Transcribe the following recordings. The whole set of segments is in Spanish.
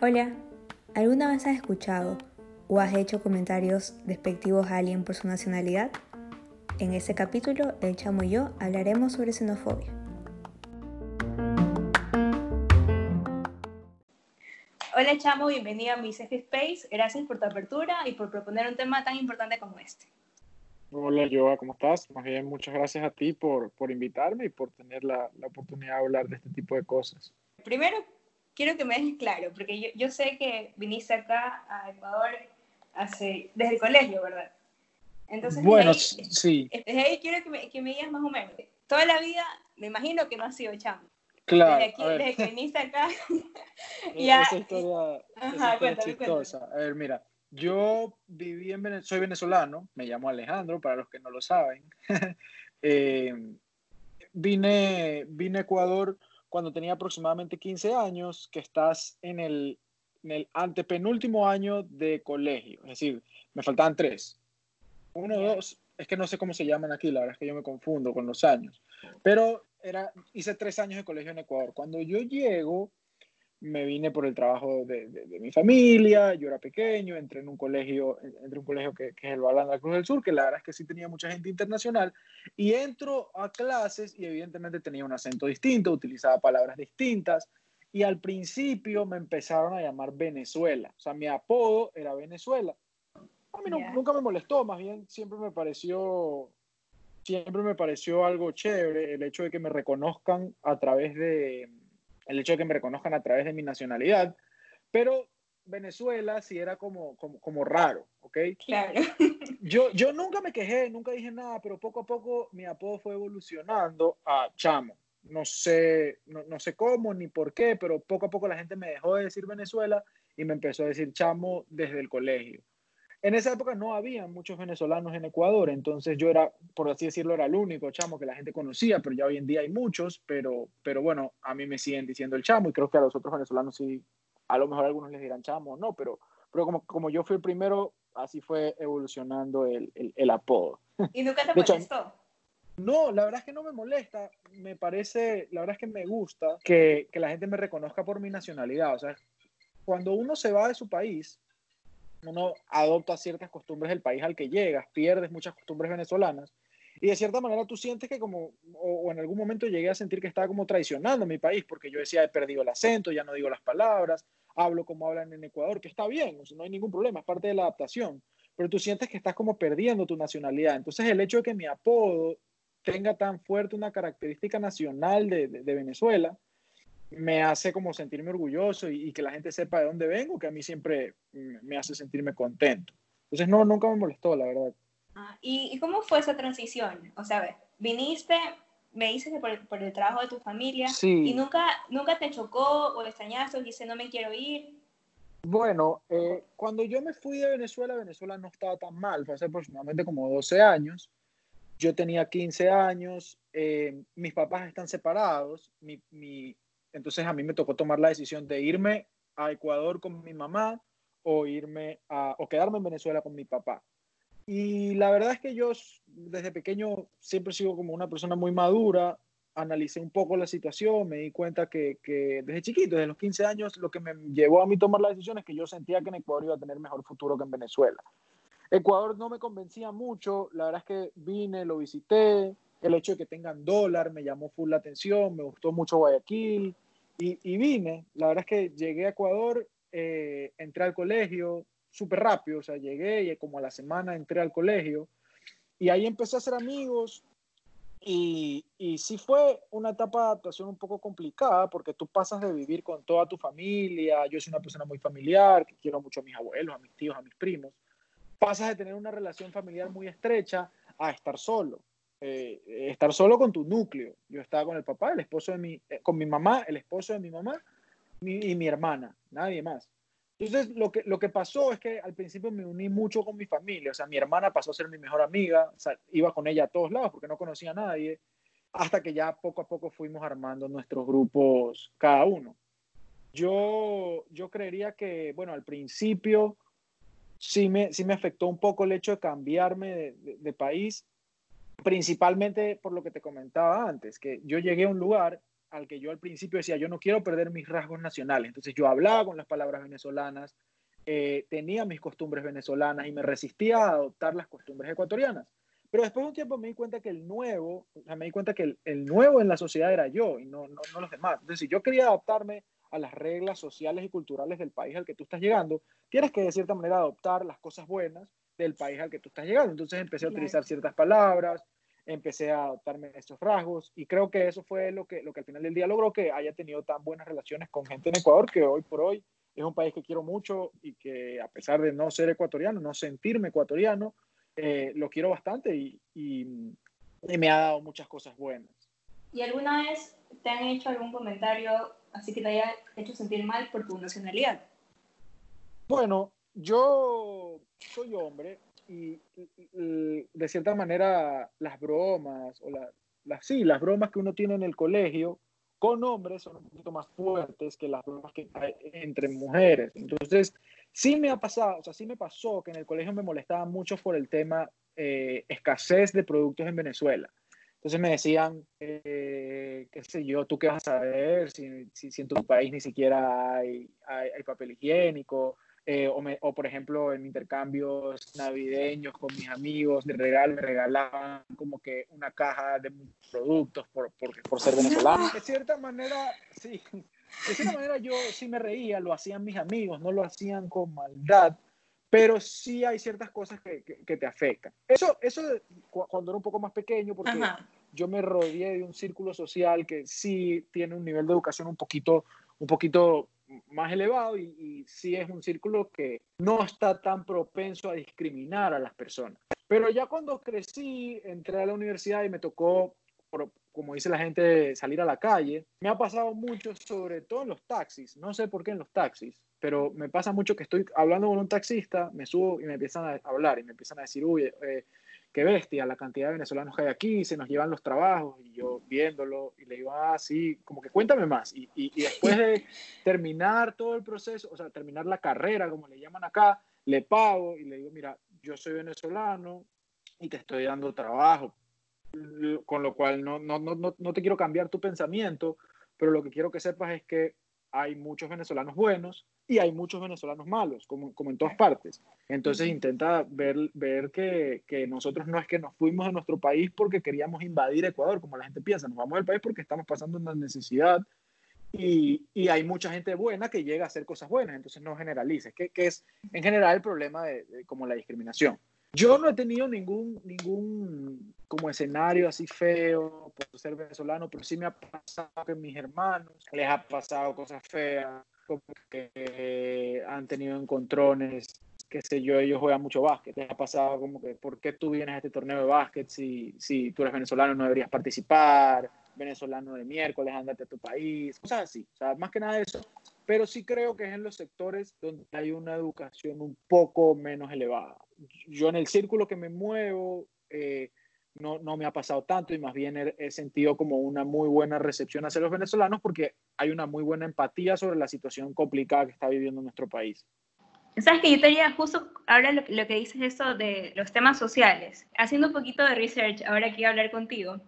Hola, ¿alguna vez has escuchado o has hecho comentarios despectivos a alguien por su nacionalidad? En este capítulo, el chamo y yo hablaremos sobre xenofobia. Hola chamo, bienvenido a mi Safe Space. Gracias por tu apertura y por proponer un tema tan importante como este. Hola Joa, ¿cómo estás? Más bien, muchas gracias a ti por, por invitarme y por tener la, la oportunidad de hablar de este tipo de cosas. Primero, quiero que me dejes claro, porque yo, yo sé que viniste acá a Ecuador hace, desde el colegio, ¿verdad? Entonces, bueno, sí. Desde ahí quiero que me, que me, digas más o menos. Toda la vida, me imagino que no has sido chamo. Claro. Desde, aquí, desde que viniste acá. ya, esa historia, Ajá, esa chistosa. A ver, mira, yo viví en Venezuela, soy venezolano, me llamo Alejandro, para los que no lo saben. eh, vine, vine a Ecuador cuando tenía aproximadamente 15 años, que estás en el, en el antepenúltimo año de colegio. Es decir, me faltaban tres. Uno, dos, es que no sé cómo se llaman aquí, la verdad es que yo me confundo con los años. Pero era, hice tres años de colegio en Ecuador. Cuando yo llego, me vine por el trabajo de, de, mi familia, yo era pequeño, entré en un colegio, entré un colegio que, que es el Balán de la Cruz del Sur, que la verdad es que sí tenía mucha gente internacional, y entro a clases y evidentemente tenía un acento distinto, utilizaba palabras distintas, y al principio me empezaron a llamar Venezuela, o sea, mi apodo era Venezuela. A mí nunca me molestó, más bien siempre me pareció siempre me pareció algo chévere el hecho de que me reconozcan a través de, el hecho de que me reconozcan a través de mi nacionalidad, pero Venezuela sí era como, como, como raro, ¿ok? Claro. Yo, yo nunca me quejé, nunca dije nada, pero poco a poco mi apodo fue evolucionando a Chamo. No sé, no, no sé cómo ni por qué, pero poco a poco la gente me dejó de decir Venezuela y me empezó a decir Chamo desde el colegio. En esa época no había muchos venezolanos en Ecuador, entonces yo era, por así decirlo, era el único chamo que la gente conocía, pero ya hoy en día hay muchos, pero, pero bueno, a mí me siguen diciendo el chamo y creo que a los otros venezolanos sí, a lo mejor algunos les dirán chamo o no, pero, pero como, como yo fui el primero, así fue evolucionando el, el, el apodo. ¿Y nunca te molestó? No, la verdad es que no me molesta, me parece, la verdad es que me gusta que, que la gente me reconozca por mi nacionalidad, o sea, cuando uno se va de su país, uno adopta ciertas costumbres del país al que llegas, pierdes muchas costumbres venezolanas y de cierta manera tú sientes que como, o, en algún momento llegué a sentir que estaba como traicionando mi país porque yo decía he perdido el acento, ya no digo las palabras, hablo como hablan en Ecuador, que está bien, no hay ningún problema, es parte de la adaptación, pero tú sientes que estás como perdiendo tu nacionalidad. Entonces el hecho de que mi apodo tenga tan fuerte una característica nacional de, de Venezuela, me hace como sentirme orgulloso y, que la gente sepa de dónde vengo, que a mí siempre me hace sentirme contento. Entonces, no, nunca me molestó, la verdad. Ah, ¿y, cómo fue esa transición? O sea, viniste, me dices que por el, por el trabajo de tu familia, sí. y nunca, nunca te chocó o extrañaste o dices, no me quiero ir. Bueno, eh, cuando yo me fui de Venezuela, Venezuela no estaba tan mal, fue hace aproximadamente como 12 años. Yo tenía 15 años, eh, mis papás están separados, mi, mi, entonces a mí me tocó tomar la decisión de irme a Ecuador con mi mamá o irme a, o quedarme en Venezuela con mi papá. Y la verdad es que yo desde pequeño siempre sigo como una persona muy madura, analicé un poco la situación, me di cuenta que, que, desde chiquito, desde los 15 años, lo que me llevó a mí tomar la decisión es que yo sentía que en Ecuador iba a tener mejor futuro que en Venezuela. Ecuador no me convencía mucho, la verdad es que vine, lo visité, el hecho de que tengan dólar me llamó full la atención, me gustó mucho Guayaquil, y, vine, la verdad es que llegué a Ecuador, eh, entré al colegio súper rápido, o sea, llegué y como a la semana entré al colegio. Y ahí empecé a hacer amigos y, y sí fue una etapa de adaptación un poco complicada porque tú pasas de vivir con toda tu familia, yo soy una persona muy familiar, que quiero mucho a mis abuelos, a mis tíos, a mis primos, pasas de tener una relación familiar muy estrecha a estar solo. Eh, estar solo con tu núcleo. Yo estaba con el papá, el esposo de mi, eh, con mi mamá, el esposo de mi mamá y mi hermana, nadie más. Entonces, lo que, lo que pasó es que al principio me uní mucho con mi familia, o sea, mi hermana pasó a ser mi mejor amiga, o sea, iba con ella a todos lados porque no conocía a nadie, hasta que ya poco a poco fuimos armando nuestros grupos cada uno. Yo, yo creería que, bueno, al principio sí me, sí me afectó un poco el hecho de cambiarme de, de, de país, principalmente por lo que te comentaba antes, que yo llegué a un lugar al que yo al principio decía, yo no quiero perder mis rasgos nacionales. Entonces yo hablaba con las palabras venezolanas, eh, tenía mis costumbres venezolanas y me resistía a adoptar las costumbres ecuatorianas. Pero después de un tiempo me di cuenta que el nuevo, o sea, me di cuenta que el, nuevo en la sociedad era yo y no, no, no, los demás. Entonces, si yo quería adaptarme a las reglas sociales y culturales del país al que tú estás llegando, tienes que de cierta manera adoptar las cosas buenas del país al que tú estás llegando. Entonces empecé a utilizar ciertas palabras, empecé a adoptarme estos rasgos y creo que eso fue lo que, lo que al final del día logró que haya tenido tan buenas relaciones con gente en Ecuador que hoy por hoy es un país que quiero mucho y que a pesar de no ser ecuatoriano, no sentirme ecuatoriano, eh, lo quiero bastante y, y, me ha dado muchas cosas buenas. ¿Y alguna vez te han hecho algún comentario así que te haya hecho sentir mal por tu nacionalidad? Bueno, yo soy hombre y, de cierta manera las bromas o las, sí, las bromas que uno tiene en el colegio con hombres son un poquito más fuertes que las bromas que hay entre mujeres. Entonces, sí me ha pasado, o sea, sí me pasó que en el colegio me molestaba mucho por el tema eh, escasez de productos en Venezuela. Entonces me decían, eh, qué sé yo, ¿tú qué vas a saber si, si, en tu país ni siquiera hay, hay papel higiénico? Eh, o, por ejemplo en intercambios navideños con mis amigos de regalo me regalaban como que una caja de productos por, por, por ser venezolano. De cierta manera, sí, de cierta manera yo sí me reía, lo hacían mis amigos, no lo hacían con maldad, pero sí hay ciertas cosas que, que, te afectan. Eso, eso cuando era un poco más pequeño, porque yo me rodeé de un círculo social que sí tiene un nivel de educación un poquito, un poquito más elevado y, y, sí es un círculo que no está tan propenso a discriminar a las personas. Pero ya cuando crecí, entré a la universidad y me tocó, como dice la gente, salir a la calle, me ha pasado mucho, sobre todo en los taxis, no sé por qué en los taxis, pero me pasa mucho que estoy hablando con un taxista, me subo y me empiezan a hablar y me empiezan a decir, uy, eh, qué bestia la cantidad de venezolanos que hay aquí, se nos llevan los trabajos, y yo viéndolo, y le digo, ah, sí, como que cuéntame más. Y, y, después de terminar todo el proceso, o sea, terminar la carrera, como le llaman acá, le pago y le digo, mira, yo soy venezolano y te estoy dando trabajo, con lo cual no, no, no, no te quiero cambiar tu pensamiento, pero lo que quiero que sepas es que hay muchos venezolanos buenos y hay muchos venezolanos malos, como, como en todas partes. Entonces intenta ver, ver que, que, nosotros no es que nos fuimos de nuestro país porque queríamos invadir Ecuador, como la gente piensa, nos vamos del país porque estamos pasando una necesidad y, y, hay mucha gente buena que llega a hacer cosas buenas, entonces no generalices, que, que es en general el problema de, como la discriminación. Yo no he tenido ningún, ningún como escenario así feo por ser venezolano, pero sí me ha pasado que mis hermanos les ha pasado cosas feas, como que han tenido encontrones, qué sé yo, ellos juegan mucho básquet. Les ha pasado como que, ¿por qué tú vienes a este torneo de básquet si, si tú eres venezolano no deberías participar? Venezolano de miércoles, andate a tu país, cosas así. O sea, más que nada eso. Pero sí creo que es en los sectores donde hay una educación un poco menos elevada. Yo en el círculo que me muevo, eh, no, no, me ha pasado tanto y más bien he, sentido como una muy buena recepción hacia los venezolanos porque hay una muy buena empatía sobre la situación complicada que está viviendo nuestro país. Sabes que yo te diría justo ahora lo, que dices eso de los temas sociales. Haciendo un poquito de research, ahora a hablar contigo,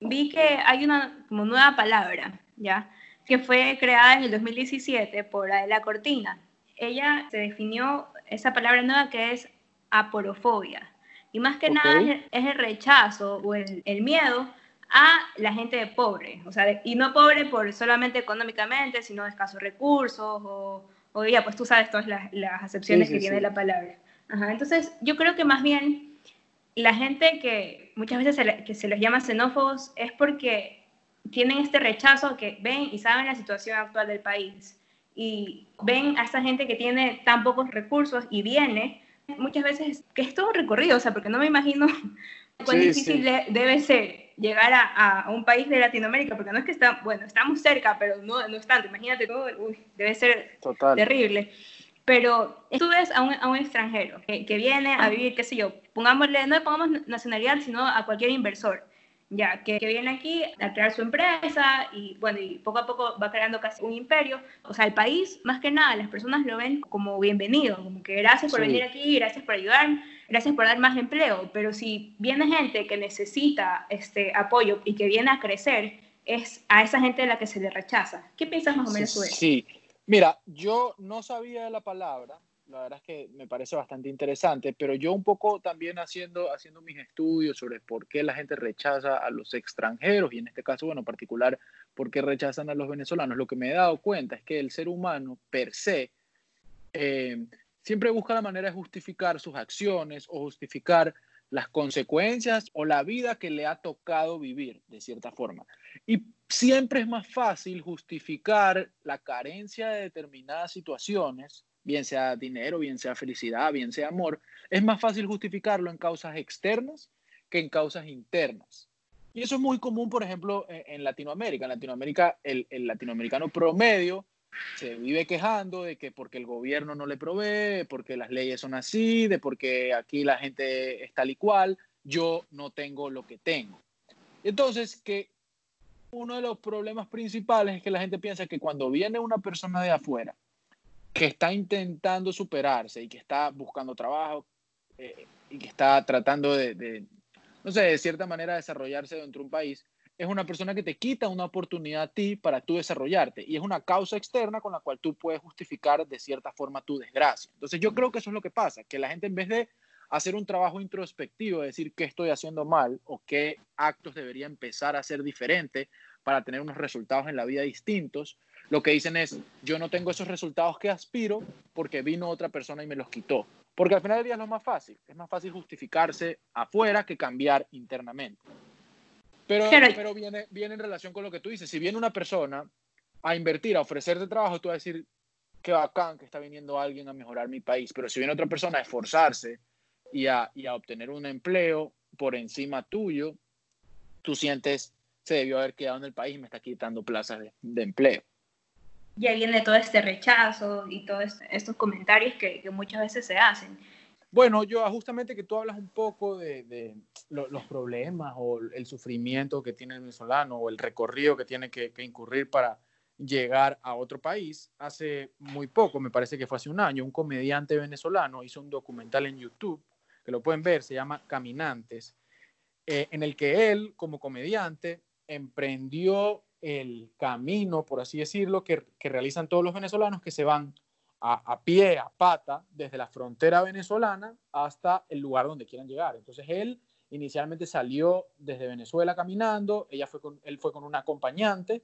vi que hay una como nueva palabra, ¿ya? Que fue creada en el 2017 por Adela Cortina. Ella se definió esa palabra nueva que es aporofobia. Y más que nada es, el rechazo o el, el, miedo a la gente pobre. O sea, y no pobre por solamente económicamente, sino de escasos recursos o, o ya, pues tú sabes todas las, las acepciones que tiene la palabra. Ajá, entonces, yo creo que más bien la gente que muchas veces se, que se les llama xenófobos es porque tienen este rechazo que ven y saben la situación actual del país y ven a esta gente que tiene tan pocos recursos y viene muchas veces que es todo un recorrido, o sea, porque no me imagino cuán difícil debe ser llegar a, a, un país de Latinoamérica, porque no es que está, bueno, estamos cerca, pero no, no es tanto, imagínate todo, uy, debe ser terrible. Pero tú ves a un, a un extranjero que, que, viene a vivir, qué sé yo, pongámosle, no le pongamos nacionalidad, sino a cualquier inversor ya que, viene aquí a crear su empresa y bueno, y poco a poco va creando casi un imperio. O sea, el país, más que nada, las personas lo ven como bienvenido, como que gracias por venir aquí, gracias por ayudar, gracias por dar más empleo, pero si viene gente que necesita este apoyo y que viene a crecer, es a esa gente a la que se le rechaza. ¿Qué piensas más o menos sobre eso? Sí, mira, yo no sabía la palabra, la verdad es que me parece bastante interesante, pero yo un poco también haciendo, haciendo mis estudios sobre por qué la gente rechaza a los extranjeros y en este caso, bueno, en particular, por qué rechazan a los venezolanos, lo que me he dado cuenta es que el ser humano per se eh, siempre busca la manera de justificar sus acciones o justificar las consecuencias o la vida que le ha tocado vivir, de cierta forma. Y siempre es más fácil justificar la carencia de determinadas situaciones bien sea dinero, bien sea felicidad, bien sea amor, es más fácil justificarlo en causas externas que en causas internas. Y eso es muy común, por ejemplo, en, Latinoamérica. En Latinoamérica, el, latinoamericano promedio se vive quejando de que porque el gobierno no le provee, porque las leyes son así, de porque aquí la gente es tal y cual, yo no tengo lo que tengo. Entonces, que uno de los problemas principales es que la gente piensa que cuando viene una persona de afuera que está intentando superarse y que está buscando trabajo eh, y que está tratando de, no sé, de cierta manera desarrollarse dentro de un país, es una persona que te quita una oportunidad a ti para tú desarrollarte y es una causa externa con la cual tú puedes justificar de cierta forma tu desgracia. Entonces yo creo que eso es lo que pasa, que la gente en vez de hacer un trabajo introspectivo, de decir qué estoy haciendo mal o qué actos debería empezar a hacer diferente para tener unos resultados en la vida distintos, lo que dicen es, yo no tengo esos resultados que aspiro porque vino otra persona y me los quitó. Porque al final del día es lo más fácil. Es más fácil justificarse afuera que cambiar internamente. Pero, pero viene, viene en relación con lo que tú dices. Si viene una persona a invertir, a ofrecerte trabajo, tú vas a decir, qué bacán que está viniendo alguien a mejorar mi país. Pero si viene otra persona a esforzarse y a, y a obtener un empleo por encima tuyo, tú sientes, se debió haber quedado en el país y me está quitando plazas de empleo ya viene todo este rechazo y todos estos comentarios que, muchas veces se hacen. Bueno, yo justamente que tú hablas un poco de, los problemas o el sufrimiento que tiene el venezolano o el recorrido que tiene que, incurrir para llegar a otro país. Hace muy poco, me parece que fue hace un año, un comediante venezolano hizo un documental en YouTube, que lo pueden ver, se llama Caminantes, eh, en el que él, como comediante, emprendió el camino, por así decirlo, que, realizan todos los venezolanos que se van a, pie, a pata, desde la frontera venezolana hasta el lugar donde quieran llegar. Entonces él inicialmente salió desde Venezuela caminando, ella fue con, él fue con un acompañante,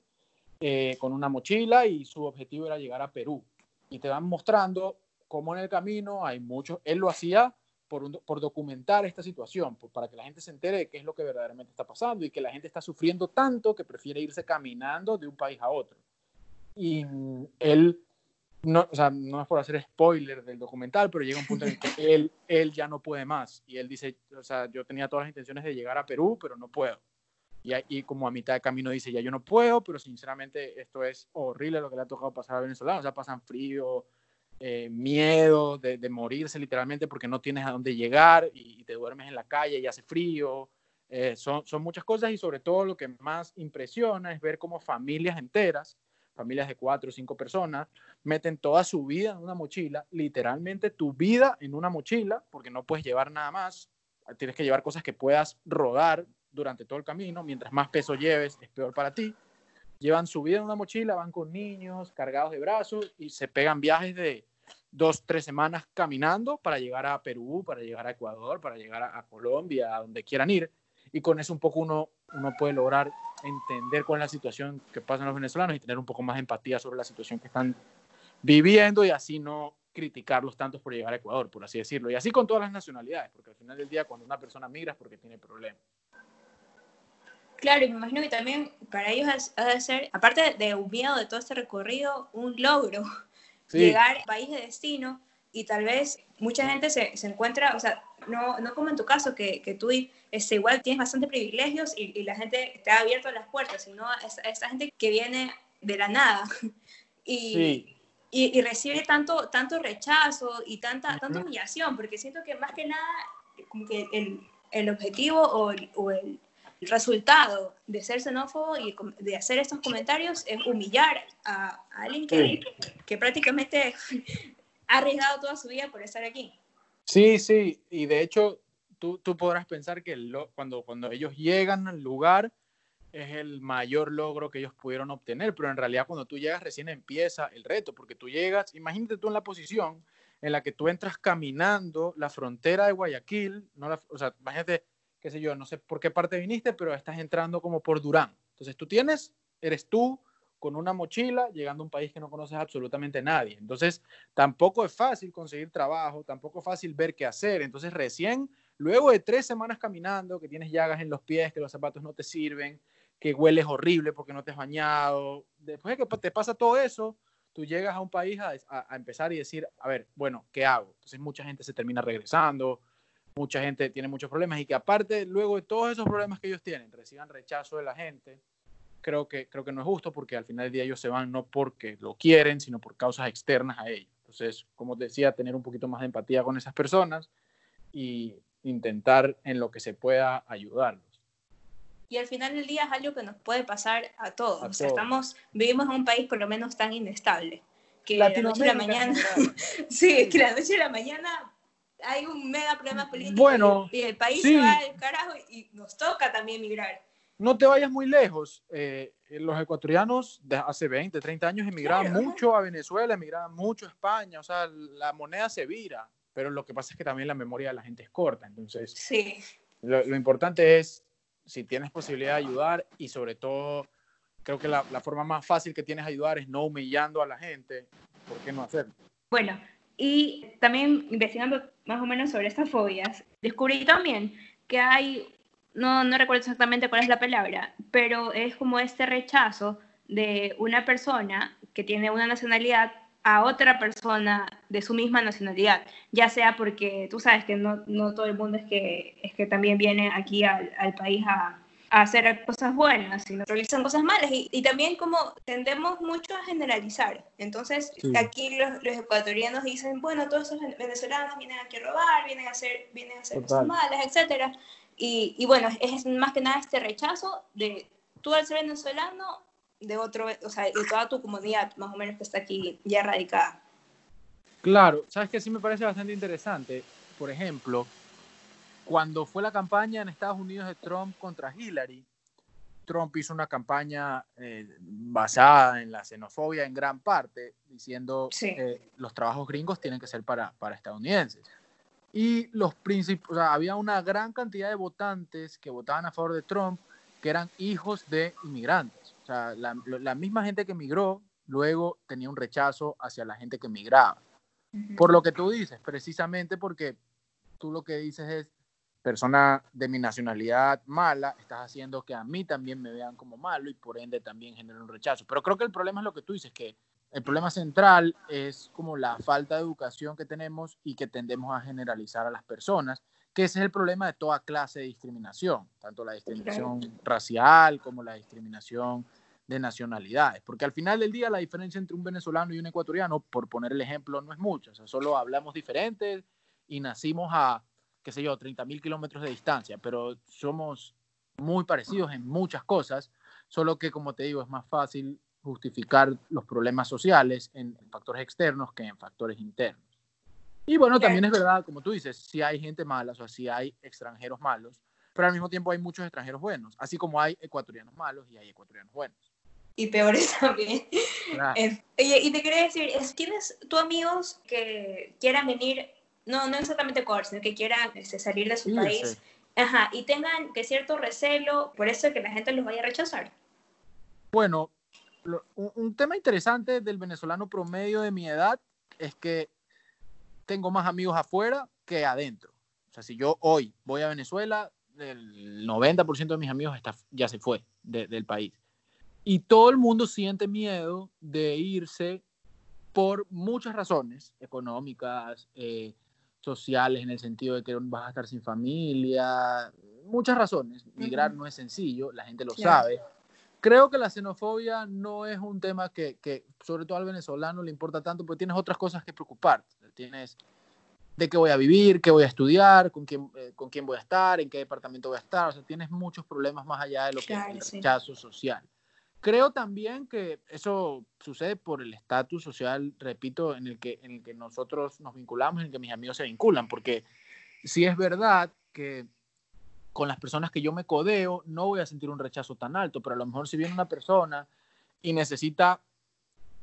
eh, con una mochila y su objetivo era llegar a Perú. Y te van mostrando cómo en el camino hay muchos, él lo hacía por, documentar esta situación, para que la gente se entere de qué es lo que verdaderamente está pasando y que la gente está sufriendo tanto que prefiere irse caminando de un país a otro. Y él, no, o sea, no es por hacer spoiler del documental, pero llega un punto en el que él, él ya no puede más. Y él dice, o sea, yo tenía todas las intenciones de llegar a Perú, pero no puedo. Y, y, como a mitad de camino dice, ya yo no puedo, pero sinceramente esto es horrible lo que le ha tocado pasar a venezolano. O sea, pasan frío, eh, miedo de, morirse literalmente porque no tienes a dónde llegar y, te duermes en la calle y hace frío. Eh, son, son muchas cosas y sobre todo lo que más impresiona es ver cómo familias enteras, familias de cuatro o cinco personas, meten toda su vida en una mochila, literalmente tu vida en una mochila, porque no puedes llevar nada más, tienes que llevar cosas que puedas rodar durante todo el camino, mientras más peso lleves es peor para ti. Llevan su vida en una mochila, van con niños cargados de brazos y se pegan viajes de dos, tres semanas caminando para llegar a Perú, para llegar a Ecuador, para llegar a, Colombia, a donde quieran ir. Y con eso un poco uno, uno puede lograr entender cuál es la situación que pasan los venezolanos y tener un poco más empatía sobre la situación que están viviendo y así no criticarlos tantos por llegar a Ecuador, por así decirlo. Y así con todas las nacionalidades, porque al final del día cuando una persona migra es porque tiene problemas. Claro, y me imagino que también para ellos ha de ser, aparte de un miedo de todo este recorrido, un logro llegar al país de destino y tal vez mucha gente se, se encuentra, o sea, no, no, como en tu caso, que, que tú este, igual tienes bastante privilegios y, y, la gente te ha abierto las puertas, sino esa gente que viene de la nada y, y, y, recibe tanto, tanto rechazo y tanta, tanta humillación, porque siento que más que nada, como que el, el objetivo o o el el resultado de ser xenófobo y de hacer estos comentarios es humillar a, alguien que, que, prácticamente ha arriesgado toda su vida por estar aquí. Sí, sí, y de hecho tú, tú podrás pensar que cuando, cuando ellos llegan al lugar es el mayor logro que ellos pudieron obtener, pero en realidad cuando tú llegas recién empieza el reto, porque tú llegas, imagínate tú en la posición en la que tú entras caminando la frontera de Guayaquil, no o sea, imagínate, qué sé yo, no sé por qué parte viniste, pero estás entrando como por Durán. Entonces tú tienes, eres tú con una mochila llegando a un país que no conoces absolutamente nadie. Entonces tampoco es fácil conseguir trabajo, tampoco es fácil ver qué hacer. Entonces recién, luego de tres semanas caminando, que tienes llagas en los pies, que los zapatos no te sirven, que hueles horrible porque no te has bañado. Después de que te pasa todo eso, tú llegas a un país a, empezar y decir, a ver, bueno, ¿qué hago? Entonces mucha gente se termina regresando, mucha gente tiene muchos problemas y que aparte, luego de todos esos problemas que ellos tienen, reciban rechazo de la gente, creo que, creo que no es justo porque al final del día ellos se van no porque lo quieren, sino por causas externas a ellos. Entonces, como decía, tener un poquito más de empatía con esas personas y intentar en lo que se pueda ayudarlos y al final del día es algo que nos puede pasar a todos. o sea, estamos, vivimos en un país por lo menos tan inestable que la noche a la mañana, sí, que la noche a la mañana hay un mega problema político bueno, y, el país se va al carajo y nos toca también migrar. No te vayas muy lejos. Eh, los ecuatorianos de hace 20, 30 años emigraban mucho a Venezuela, emigraban mucho a España, o sea, la moneda se vira, pero lo que pasa es que también la memoria de la gente es corta, entonces sí. lo importante es si tienes posibilidad de ayudar y sobre todo creo que la, forma más fácil que tienes de ayudar es no humillando a la gente, ¿por qué no hacerlo? Bueno, y también investigando más o menos sobre estas fobias, descubrí también que hay, no, no recuerdo exactamente cuál es la palabra, pero es como este rechazo de una persona que tiene una nacionalidad a otra persona de su misma nacionalidad, ya sea porque tú sabes que no, no todo el mundo es que, es que también viene aquí al, al país a, a, hacer cosas buenas, sino realizan cosas malas. Y, y, también como tendemos mucho a generalizar. Entonces aquí los, los, ecuatorianos dicen, bueno, todos esos venezolanos vienen aquí a robar, vienen a hacer, vienen a hacer cosas malas, etc. Y, y bueno, es más que nada este rechazo de tú al ser venezolano de otro, o sea, de toda tu comunidad más o menos que está aquí ya radicada. Claro, sabes que sí me parece bastante interesante. Por ejemplo, cuando fue la campaña en Estados Unidos de Trump contra Hillary, Trump hizo una campaña eh, basada en la xenofobia en gran parte, diciendo que eh, los trabajos gringos tienen que ser para, para estadounidenses. Y los o sea, había una gran cantidad de votantes que votaban a favor de Trump que eran hijos de inmigrantes. O sea, la, la misma gente que emigró luego tenía un rechazo hacia la gente que emigraba. Por lo que tú dices, precisamente porque tú lo que dices es, persona de mi nacionalidad mala, estás haciendo que a mí también me vean como malo y por ende también generen un rechazo. Pero creo que el problema es lo que tú dices, que el problema central es como la falta de educación que tenemos y que tendemos a generalizar a las personas que ese es el problema de toda clase de discriminación, tanto la discriminación racial como la discriminación de nacionalidades, porque al final del día la diferencia entre un venezolano y un ecuatoriano, por poner el ejemplo, no es o sea, solo hablamos diferentes y nacimos a, qué sé yo, 30 mil kilómetros de distancia, pero somos muy parecidos en muchas cosas, solo que, como te digo, es más fácil justificar los problemas sociales en factores externos que en factores internos. Y bueno, también es verdad, como tú dices, si hay gente mala, o sea, si hay extranjeros malos, pero al mismo tiempo hay muchos extranjeros buenos, así como hay ecuatorianos malos y hay ecuatorianos buenos. Y peores también. y te quería decir, ¿tienes tú amigos que quieran venir, no, no exactamente Ecuador, sino que quieran este, salir de su país? Ajá, y tengan que cierto recelo por eso que la gente los vaya a rechazar. Bueno, un tema interesante del venezolano promedio de mi edad es que tengo más amigos afuera que adentro. O sea, si yo hoy voy a Venezuela, el 90% de mis amigos está, ya se fue del país. Y todo el mundo siente miedo de irse por muchas razones, económicas, eh, sociales, en el sentido de que vas a estar sin familia, muchas razones. Migrar no es sencillo, la gente lo sabe. Creo que la xenofobia no es un tema que, que, sobre todo al venezolano, le importa tanto, porque tienes otras cosas que preocuparte. Tienes de qué voy a vivir, qué voy a estudiar, con quién, eh, con quién voy a estar, en qué departamento voy a estar. O sea, tienes muchos problemas más allá de lo que es el rechazo social. Creo también que eso sucede por el estatus social, repito, en el, que, en el que nosotros nos vinculamos, en el que mis amigos se vinculan, porque si es verdad que con las personas que yo me codeo no voy a sentir un rechazo tan alto, pero a lo mejor si viene una persona y necesita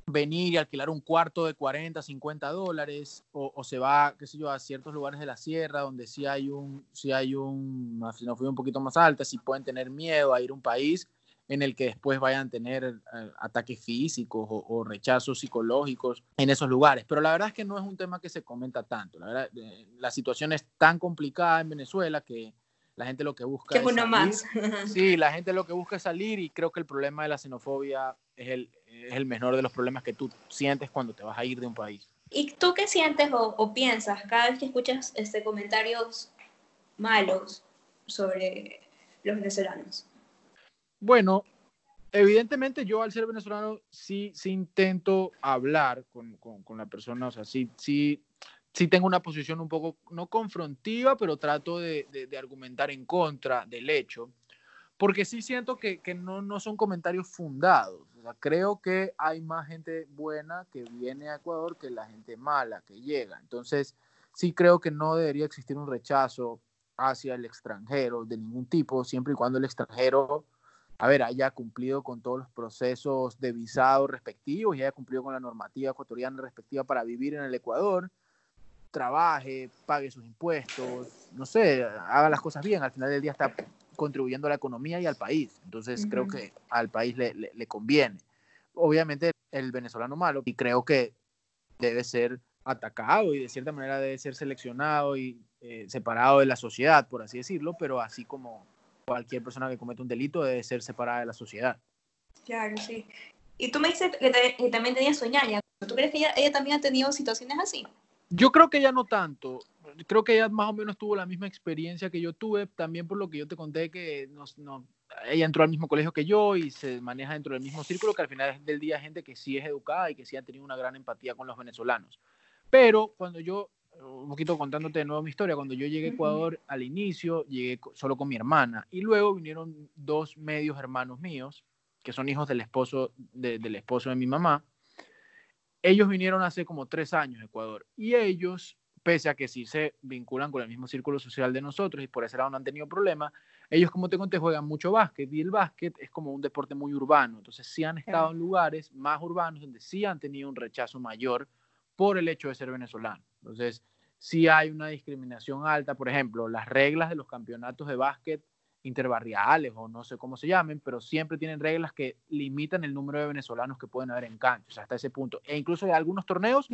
venir y alquilar un cuarto de 40, 50 dólares, o, se va, qué sé yo, a ciertos lugares de la sierra donde sí hay un, sí hay un, si no fui un poquito más alta, si pueden tener miedo a ir a un país en el que después vayan a tener eh, ataques físicos o, rechazos psicológicos en esos lugares. Pero la verdad es que no es un tema que se comenta tanto. La, verdad, eh, la situación es tan complicada en Venezuela que la gente lo que busca es uno más. Sí, la gente lo que busca es salir y creo que el problema de la xenofobia es el, es el menor de los problemas que tú sientes cuando te vas a ir de un país. ¿Y tú qué sientes o, piensas cada vez que escuchas este, comentarios malos sobre los venezolanos? Bueno, evidentemente yo al ser venezolano sí, sí intento hablar con, con, con la persona, o sea, sí, sí, sí tengo una posición un poco, no confrontiva, pero trato de, de, de argumentar en contra del hecho porque sí siento que, que no, no, son comentarios fundados. O sea, creo que hay más gente buena que viene a Ecuador que la gente mala que llega. Entonces, sí creo que no debería existir un rechazo hacia el extranjero de ningún tipo, siempre y cuando el extranjero, a ver, haya cumplido con todos los procesos de visado respectivos y haya cumplido con la normativa ecuatoriana respectiva para vivir en el Ecuador, trabaje, pague sus impuestos, no sé, haga las cosas bien. Al final del día está contribuyendo a la economía y al país. Entonces creo que al país le, le, conviene. Obviamente el venezolano malo y creo que debe ser atacado y de cierta manera debe ser seleccionado y eh, separado de la sociedad, por así decirlo, pero así como cualquier persona que comete un delito debe ser separada de la sociedad. Claro, sí. Y tú me dices que, también tenía soñaña. ¿Tú crees que ella, ella, también ha tenido situaciones así? Yo creo que ya no tanto creo que ella más o menos tuvo la misma experiencia que yo tuve, también por lo que yo te conté que no, ella entró al mismo colegio que yo y se maneja dentro del mismo círculo, que al final del día gente que sí es educada y que sí ha tenido una gran empatía con los venezolanos. Pero cuando yo, un poquito contándote de nuevo mi historia, cuando yo llegué a Ecuador al inicio, llegué solo con mi hermana y luego vinieron dos medios hermanos míos, que son hijos del esposo del esposo de mi mamá. Ellos vinieron hace como tres años a Ecuador y ellos pese a que sí se vinculan con el mismo círculo social de nosotros y por ese lado no han tenido problemas, ellos, como te conté, juegan mucho básquet y el básquet es como un deporte muy urbano. Entonces, sí han estado en lugares más urbanos donde sí han tenido un rechazo mayor por el hecho de ser venezolano. Entonces, sí hay una discriminación alta. Por ejemplo, las reglas de los campeonatos de básquet interbarriales o no sé cómo se llamen, pero siempre tienen reglas que limitan el número de venezolanos que pueden haber en canchas, hasta ese punto. E incluso hay algunos torneos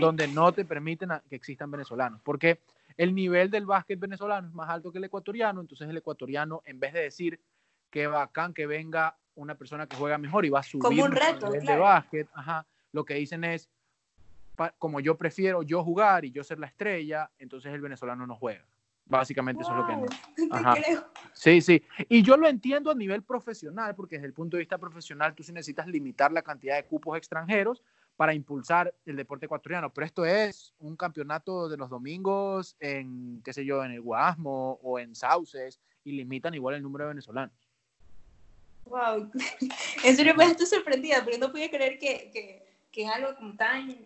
donde no te permiten que existan venezolanos, porque el nivel del básquet venezolano es más alto que el ecuatoriano, entonces el ecuatoriano, en vez de decir que bacán que venga una persona que juega mejor y va a subir como un reto, el nivel de básquet, ajá, lo que dicen es, como yo prefiero yo jugar y yo ser la estrella, entonces el venezolano no juega. Básicamente eso es lo que. Ajá. Sí, sí. Y yo lo entiendo a nivel profesional, porque desde el punto de vista profesional tú sí necesitas limitar la cantidad de cupos extranjeros para impulsar el deporte ecuatoriano. Pero esto es un campeonato de los domingos en, qué sé yo, en el Guasmo o en Sauces y limitan igual el número de venezolanos. Wow, en serio me estoy sorprendida, porque no podía creer que, que, que algo como tan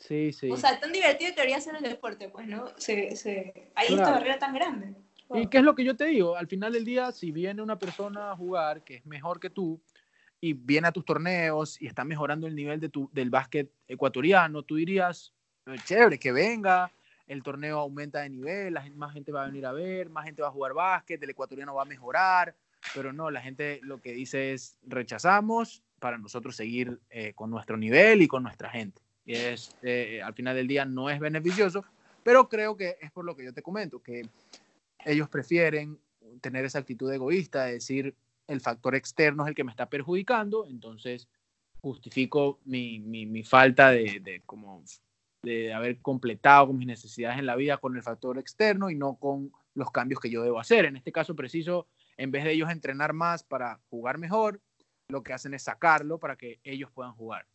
Sí, sí. O sea, tan divertido que debería ser el deporte, pues, ¿no? Se, se... Hay esta barrera tan grande. ¿Y qué es lo que yo te digo? Al final del día, si viene una persona a jugar que es mejor que tú y viene a tus torneos y está mejorando el nivel de tu, del básquet ecuatoriano, tú dirías, eh, chévere, que venga, el torneo aumenta de nivel, la gente, más gente va a venir a ver, más gente va a jugar básquet, el ecuatoriano va a mejorar, pero no, la gente lo que dice es rechazamos para nosotros seguir eh, con nuestro nivel y con nuestra gente es, eh, al final del día no es beneficioso, pero creo que es por lo que yo te comento, que ellos prefieren tener esa actitud egoísta de decir el factor externo es el que me está perjudicando, entonces justifico mi, mi, falta de, como, de haber completado mis necesidades en la vida con el factor externo y no con los cambios que yo debo hacer. En este caso preciso, en vez de ellos entrenar más para jugar mejor, lo que hacen es sacarlo para que ellos puedan jugar.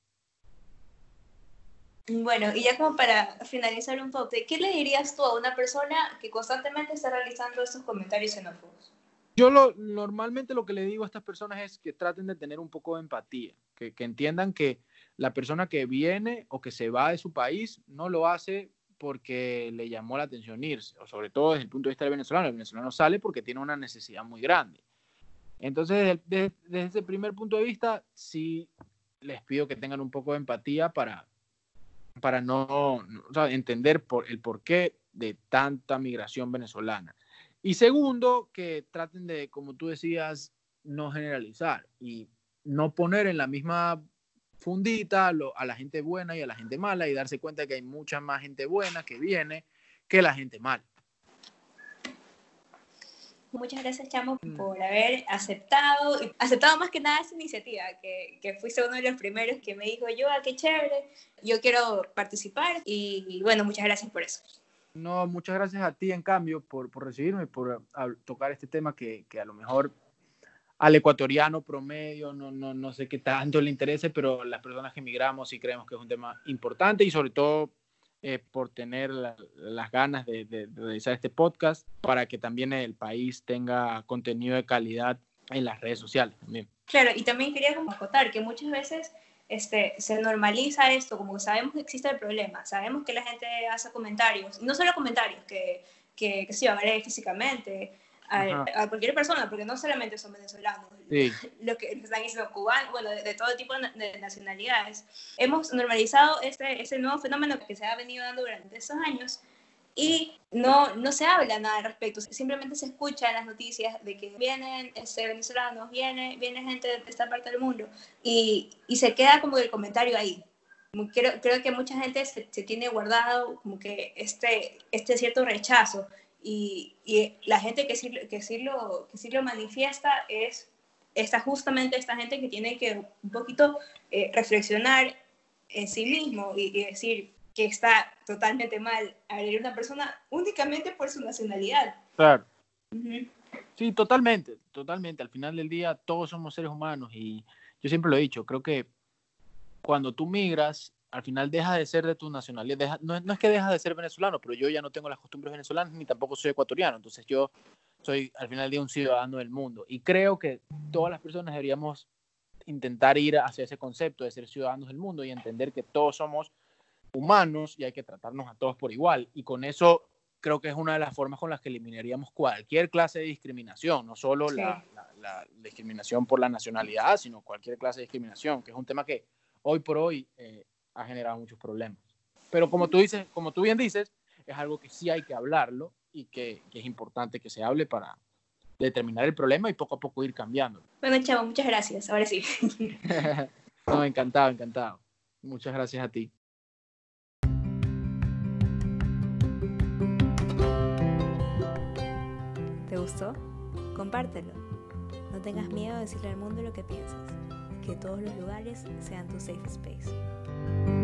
Bueno, y ya como para finalizar un poco, ¿qué le dirías tú a una persona que constantemente está realizando esos comentarios xenófobos? Yo normalmente lo que le digo a estas personas es que traten de tener un poco de empatía, que, que entiendan que la persona que viene o que se va de su país no lo hace porque le llamó la atención irse, o sobre todo desde el punto de vista del venezolano. El venezolano sale porque tiene una necesidad muy grande. Entonces, desde, ese primer punto de vista, sí les pido que tengan un poco de empatía para, para no, entender por, el porqué de tanta migración venezolana. Y segundo, que traten de, como tú decías, no generalizar y no poner en la misma fundita a la gente buena y a la gente mala y darse cuenta que hay mucha más gente buena que viene que la gente mala. Muchas gracias, Chamo, mm. por haber aceptado, aceptado más que nada esa iniciativa, que, que fuiste uno de los primeros que me dijo, yo, qué chévere, yo quiero participar y, bueno, muchas gracias por eso. No, muchas gracias a ti, en cambio, por, por recibirme, por tocar este tema que, que, a lo mejor al ecuatoriano promedio no, no, no sé qué tanto le interese, pero las personas que emigramos sí creemos que es un tema importante y sobre todo eh, por tener las ganas de, realizar este podcast para que también el país tenga contenido de calidad en las redes sociales también. Claro, y también quería como acotar que muchas veces este, se normaliza esto, como que sabemos que existe el problema, sabemos que la gente hace comentarios, y no solo comentarios, que, que, que se sí, físicamente, a, cualquier persona, porque no solamente son venezolanos, sí. lo que están diciendo cubanos, bueno, de, todo tipo de nacionalidades. Hemos normalizado este, ese nuevo fenómeno que se ha venido dando durante esos años y no, no se habla nada al respecto, simplemente se escucha en las noticias de que vienen este, venezolanos, viene, viene gente de esta parte del mundo y, y se queda como el comentario ahí. Creo, creo que mucha gente se, se, tiene guardado como que este, este cierto rechazo y, y, la gente que sí, que, sí lo, que sí lo manifiesta es esta, justamente esta gente que tiene que un poquito eh, reflexionar en sí mismo y, decir que está totalmente mal agredir a una persona únicamente por su nacionalidad. Claro. Sí, totalmente, totalmente. Al final del día todos somos seres humanos y yo siempre lo he dicho, creo que cuando tú migras al final deja de ser de tu nacionalidad. no, es que deja de ser venezolano, pero yo ya no tengo las costumbres venezolanas ni tampoco soy ecuatoriano. Entonces yo soy al final día un ciudadano del mundo. Y creo que todas las personas deberíamos intentar ir hacia ese concepto de ser ciudadanos del mundo y entender que todos somos humanos y hay que tratarnos a todos por igual. Y con eso creo que es una de las formas con las que eliminaríamos cualquier clase de discriminación, no solo la, discriminación por la nacionalidad, sino cualquier clase de discriminación, que es un tema que hoy por hoy eh, ha generado muchos problemas. Pero como tú dices, como tú bien dices, es algo que sí hay que hablarlo y que, es importante que se hable para determinar el problema y poco a poco ir cambiando. Bueno, chavo, muchas gracias. Ahora sí. no, encantado, encantado. Muchas gracias a ti. ¿Te gustó? Compártelo. No tengas miedo de decirle al mundo lo que piensas. Que todos los lugares sean tu safe space. Thank you.